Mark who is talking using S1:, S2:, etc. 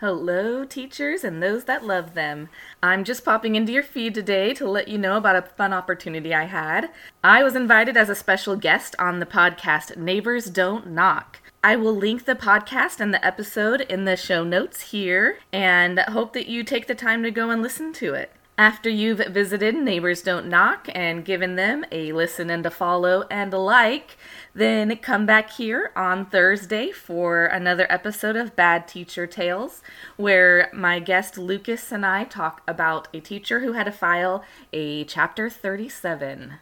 S1: Hello, teachers and those that love them. I'm just popping into your feed today to let you know about a fun opportunity I had. I was invited as a special guest on the podcast Neighbors Don't Knock. I will link the podcast and the episode in the show notes here and hope that you take the time to go and listen to it. After you've visited Neighbors Don't Knock and given them a listen and a follow and a like, then come back here on Thursday for another episode of Bad Teacher Tales, where my guest Lucas and I talk about a teacher who had to file a Chapter 37.